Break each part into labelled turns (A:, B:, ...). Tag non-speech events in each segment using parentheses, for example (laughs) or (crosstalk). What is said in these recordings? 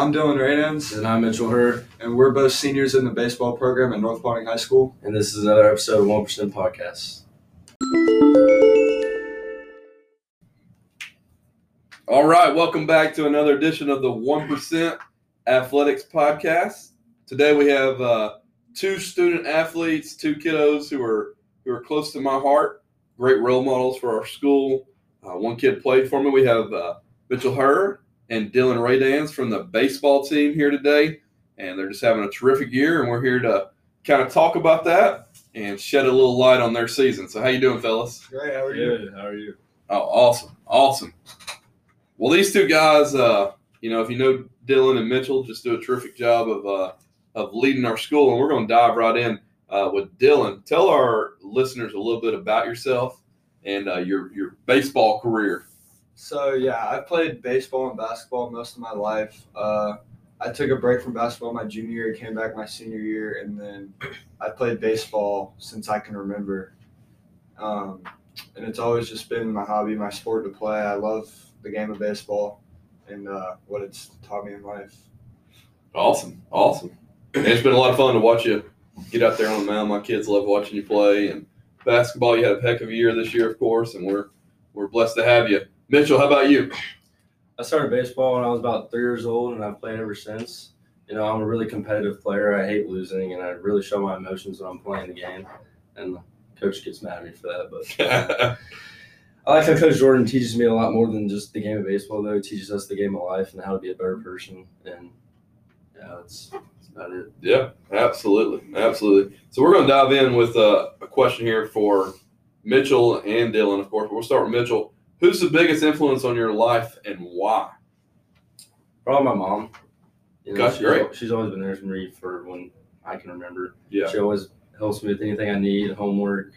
A: I'm Dylan Raydens,
B: And I'm Mitchell Hurd,
A: and we're both seniors in the baseball program at North Paulding High School.
B: and this is another episode of One Percent Podcast.
C: All right, welcome back to another edition of the One Percent Athletics Podcast. Today we have uh, two student athletes, two kiddos who are who are close to my heart, great role models for our school. Uh, one kid played for me. We have uh, Mitchell Hurd and Dylan Raydans from the baseball team here today, and they're just having a terrific year. And we're here to kind of talk about that and shed a little light on their season. So, how you doing, fellas?
A: Great, how are you? Good.
B: How are you?
C: Oh, awesome, awesome. Well, these two guys, uh, you know, if you know Dylan and Mitchell, just do a terrific job of uh, of leading our school, and we're going to dive right in uh, with Dylan. Tell our listeners a little bit about yourself and uh, your your baseball career.
A: So yeah, I played baseball and basketball most of my life. Uh, I took a break from basketball my junior year, came back my senior year, and then I played baseball since I can remember. Um, and it's always just been my hobby, my sport to play. I love the game of baseball and uh, what it's taught me in life.
C: Awesome, awesome. And it's been a lot of fun to watch you get out there on the mound. My kids love watching you play, and basketball. You had a heck of a year this year, of course, and we're we're blessed to have you. Mitchell, how about you?
B: I started baseball when I was about three years old, and I've played ever since. You know, I'm a really competitive player. I hate losing, and I really show my emotions when I'm playing the game. And the coach gets mad at me for that, but (laughs) I like how Coach Jordan teaches me a lot more than just the game of baseball, though. He teaches us the game of life and how to be a better person. And yeah, that's, that's about it.
C: Yeah, absolutely, absolutely. So we're going to dive in with uh, a question here for Mitchell and Dylan, of course. But we'll start with Mitchell. Who's the biggest influence on your life and why?
B: Probably my mom. You
C: Gosh,
B: she's,
C: great.
B: She's always been there for me for when I can remember.
C: Yeah,
B: She always helps me with anything I need, homework,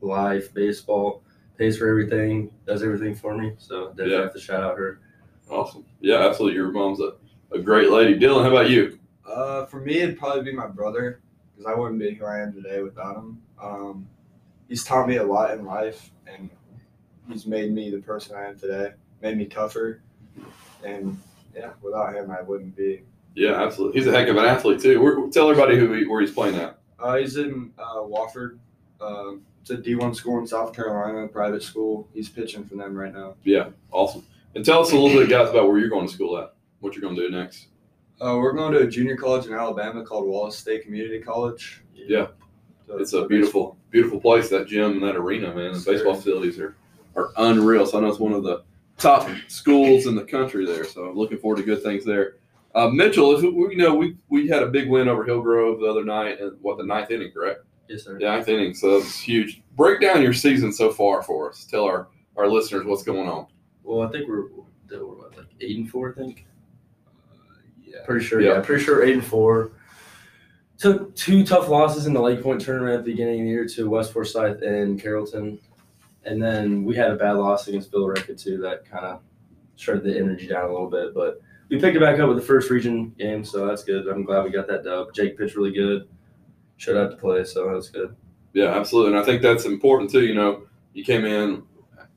B: life, baseball, pays for everything, does everything for me. So definitely
C: Yeah.
B: have to shout out her.
C: awesome. Yeah, absolutely. Your mom's a, a great lady. Dylan, how about you?
A: Uh, for me, it'd probably be my brother because I wouldn't be who I am today without him. Um, he's taught me a lot in life, and he's made me the person I am today. Made me tougher, and yeah, without him, I wouldn't be.
C: Yeah, absolutely. He's a heck of an athlete too. Where, tell everybody who he, where he's playing at.
A: Uh, he's in uh, Wofford. Uh, it's a D1 school in South Carolina, private school. He's pitching for them right now.
C: Yeah, awesome. And tell us a little bit, guys, about where you're going to school at. What you're going to do next.
A: Uh, we're going to a junior college in Alabama called Wallace State Community College.
C: Yeah.
A: So
C: It's a beautiful, beautiful place. That gym and that arena, man. The baseball facilities are, are unreal. So I know it's one of the top schools in the country there. So I'm looking forward to good things there. Uh, Mitchell, if we, you know, we we had a big win over Hillgrove the other night, and what the ninth inning, correct?
B: Yes, sir.
C: The ninth inning. So that's huge. Break down your season so far for us. Tell our our listeners what's going on.
B: Well, I think we're, we're what, like eight and four. I think.
A: yeah.
B: Pretty sure.
C: Yeah.
B: Yeah, pretty sure eight and four. Took two tough losses in the LakePoint tournament at the beginning of the year to West Forsyth and Carrollton, and then we had a bad loss against Bill Billerica too. That kind of shredded the energy down a little bit, but we picked it back up with the first region game, so that's good. I'm glad we got that dub. Jake pitched really good. Showed out to play, so that's good.
C: Yeah, absolutely. And I think that's important too. You know, you came in,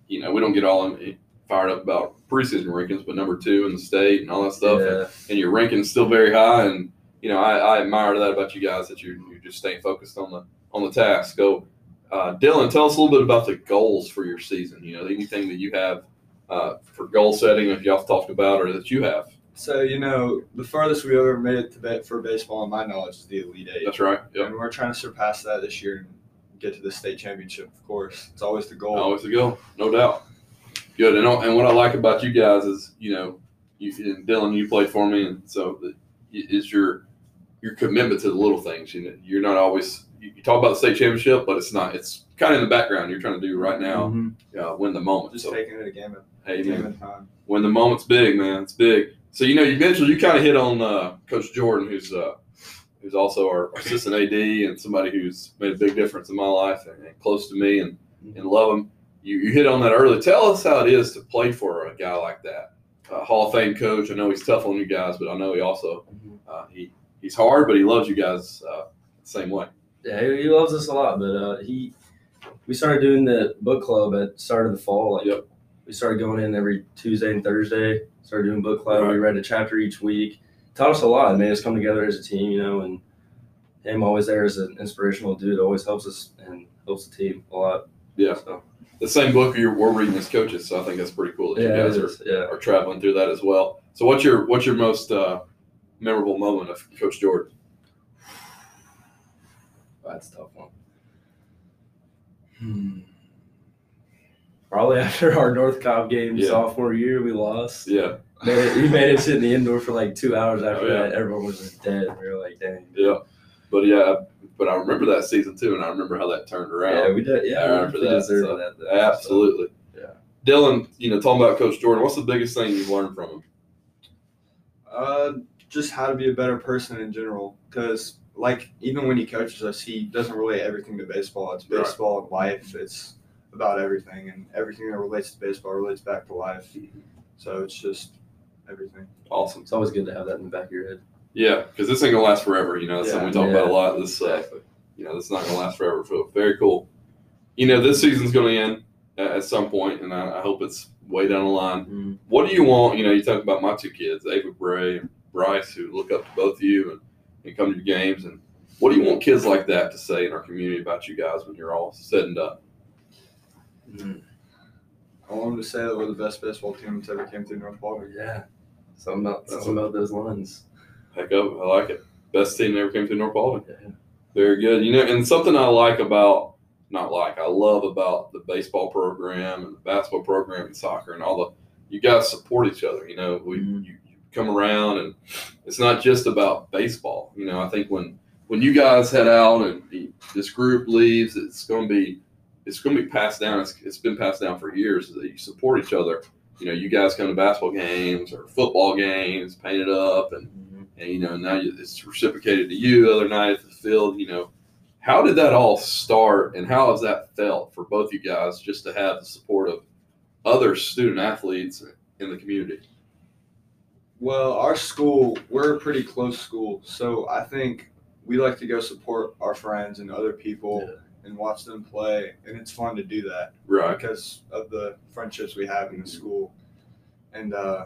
C: you know, we don't get all eh, fired up about preseason rankings, but number two in the state and all that stuff. And,
B: Yeah.
C: and your ranking's still very high. And, you know, I, I admire that about you guys that you're, you're just staying focused on the on the task. So, uh, Dylan, tell us a little bit about the goals for your season. You know, anything that you have uh, for goal setting, if y'all talked about, or that you have.
A: So you know, the farthest we ever made it to bet for baseball, in my knowledge, is the Elite Eight,
C: That's right. Yep.
A: and we're trying to surpass that this year and get to the state championship. Of course, it's always the goal.
C: Always the goal, no doubt. Good. And, and what I like about you guys is, you know, you and Dylan, you played for me, and so the, is your your commitment to the little things. You know, you're not always you, you talk about the state championship, but it's not. It's kind of in the background. You're trying to do right now,
B: Mhm.
C: uh, win the moment.
A: Just
C: so,
A: taking it a game at
C: hey,
A: game
C: man,
A: at a time.
C: when the moment's big, man, it's big. So you know, you mentioned you kind of hit on uh, Coach Jordan, who's uh, who's also our assistant AD and somebody who's made a big difference in my life and, and close to me and, and love him. You, you hit on that early. Tell us how it is to play for a guy like that, a Hall of Fame coach. I know he's tough on you guys, but I know he also
B: Mhm.
C: uh, he he's hard, but he loves you guys uh, the same way.
B: Yeah, he he loves us a lot, but uh, he we started doing the book club at the start of the fall. Like
C: Yep.
B: we started going in every Tuesday and Thursday. Started doing book club. We read a chapter each week. taught us a lot. It made us come together as a team, you know, and him always there as an inspirational dude always helps us and helps the team a lot.
C: Yeah.
B: So,
C: The same book you're, we're reading as coaches, so I think that's pretty cool that
B: yeah,
C: you guys are.
B: Yeah.
C: are traveling through that as well. So what's your what's your most uh, memorable moment of Coach Jordan?
B: That's a tough one. Hmm. Probably (laughs) after our North Cobb game
C: Yeah.
B: sophomore year, we lost.
C: Yeah,
B: Made it, we made it sit in the indoor for like two hours after
C: Oh, yeah.
B: that. Everyone was just dead. We were like, dang.
C: yeah. But yeah, but I remember that season too, and I remember how that turned around.
B: Yeah, we did. Yeah,
C: Yeah,
B: we
C: after
B: we
C: that, so-
B: that. Though,
C: Absolutely.
B: Yeah.
C: Dylan, you know, talking about Coach Jordan, what's the biggest thing you've learned from him?
A: Uh, just how to be a better person in general. Because like even when he coaches us, he doesn't relate everything to baseball. It's
C: Right.
A: baseball and life. It's about everything, and everything that relates to baseball relates back to life. So it's just everything.
C: Awesome.
B: It's always good to have that in the back of your head.
C: Yeah, because this ain't gonna last forever. You know, that's something we talk
B: Yeah.
C: about a lot. This, uh, you know, this is not gonna last forever. So very cool. You know, this season's gonna end at, at some point, and I, I hope it's way down the line.
B: Mm.
C: What do you want? You know, you talk about my two kids, Ava Bray and Bryce, who look up to both of you and, and come to your games. And what do you want kids like that to say in our community about you guys when you're all said and done?
B: Mm.
A: I want him to say that we're the best baseball team that's ever came through North Paulding.
B: Yeah. Something about, something about those lines.
C: Heck up, I like it. Best team that ever came through North Paulding.
B: Yeah.
C: Very good. You know, and something I like about, not like, I love about the baseball program and the basketball program and soccer and all the, you guys support each other. You know, we
B: Mhm.
C: you, you come around and it's not just about baseball. You know, I think when when you guys head out and this group leaves, it's going to be it's going to be passed down. It's, it's been passed down for years that you support each other. You know, you guys come to basketball games or football games, paint it up, and
B: Mhm.
C: and you know now you- it's reciprocated to you the other night at the field. You know, how did that all start, and how has that felt for both you guys just to have the support of other student athletes in the community?
A: Well, our school, we're a pretty close school, so I think we like to go support our friends and other people
B: Yeah.
A: and watch them play, and it's fun to do that
C: Right.
A: because of the friendships we have in the school. And uh,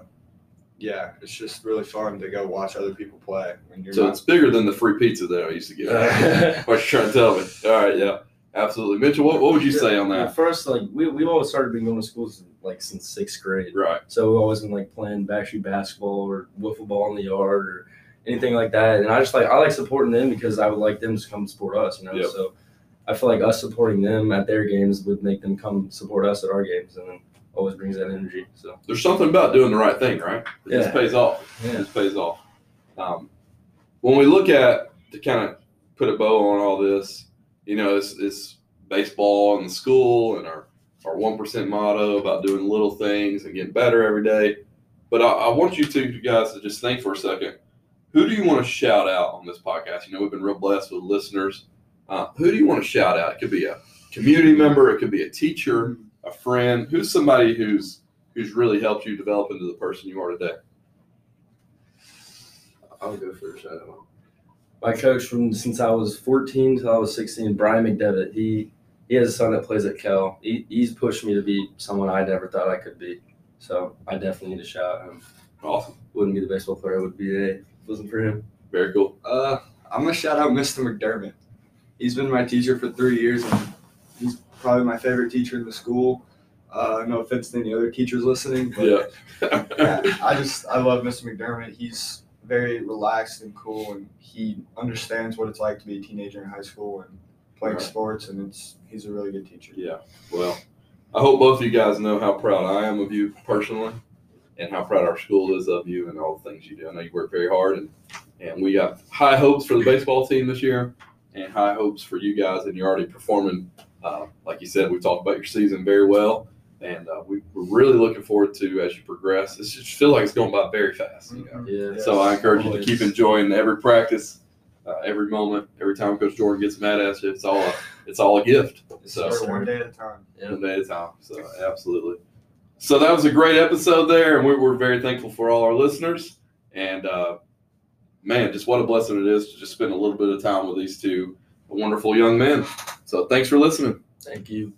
A: yeah, it's just really fun to go watch other people play when you're
C: So
A: not.
C: it's bigger than the free pizza that I used to get. (laughs) what you trying to tell me? All right, yeah, absolutely. Mitchell, what, what would you say on that?
B: For us, like we we always started been going to school since, like since sixth grade.
C: Right.
B: So we've always been like playing backstreet basketball or wiffle ball in the yard or anything like that. And I just like I like supporting them because I would like them to come support us, you know.
C: Yep.
B: So I feel like us supporting them at their games would make them come support us at our games, and then always brings that energy. So
C: There's something about doing the right thing, right? It just
B: Yeah.
C: pays off. It
B: yeah,
C: just pays off. Um, when we look at to kind of put a bow on all this, you know, it's, it's baseball and the school and our our one percent motto about doing little things and getting better every day. But I, I want you two guys to just think for a second. Who do you want to shout out on this podcast? You know, we've been real blessed with listeners. Uh, who do you want to shout out? It could be a community member. It could be a teacher, a friend. Who's somebody who's who's really helped you develop into the person you are today?
B: I'll go first. I don't know. My coach from since I was 14 till I was 16, Brian McDevitt. He he has a son that plays at Cal. He, he's pushed me to be someone I never thought I could be. So I definitely need to shout him.
C: Awesome.
B: Wouldn't be the baseball player I would be today if it wasn't for him.
C: Very cool.
A: Uh, I'm gonna shout out Mr. McDermott. He's been my teacher for three years, and he's probably my favorite teacher in the school. Uh, no offense to any other teachers listening, but
C: Yeah. (laughs)
A: yeah, I just I love Mr. McDermott. He's very relaxed and cool, and he understands what it's like to be a teenager in high school and playing
C: Right.
A: sports. And it's he's a really good teacher.
C: Yeah. Well, I hope both of you guys know how proud I am of you personally and how proud our school is of you and all the things you do. I know you work very hard and, and we got high hopes for the baseball team this year and high hopes for you guys and you're already performing. Uh, like you said, we talked about your season very well. And uh, we, we're really looking forward to as you progress. It just feels like it's going by very fast. You know?
B: Yeah.
A: Yeah.
C: So I encourage you to keep enjoying every practice, uh, every moment, every time Coach Jordan gets mad at you. It's all a, it's all a gift. So
A: one day at a time.
B: Yeah.
C: one day at a time. So absolutely. So that was a great episode there, and we we're very thankful for all our listeners. And uh, man, just what a blessing it is to just spend a little bit of time with these two wonderful young men. So thanks for listening.
B: Thank you.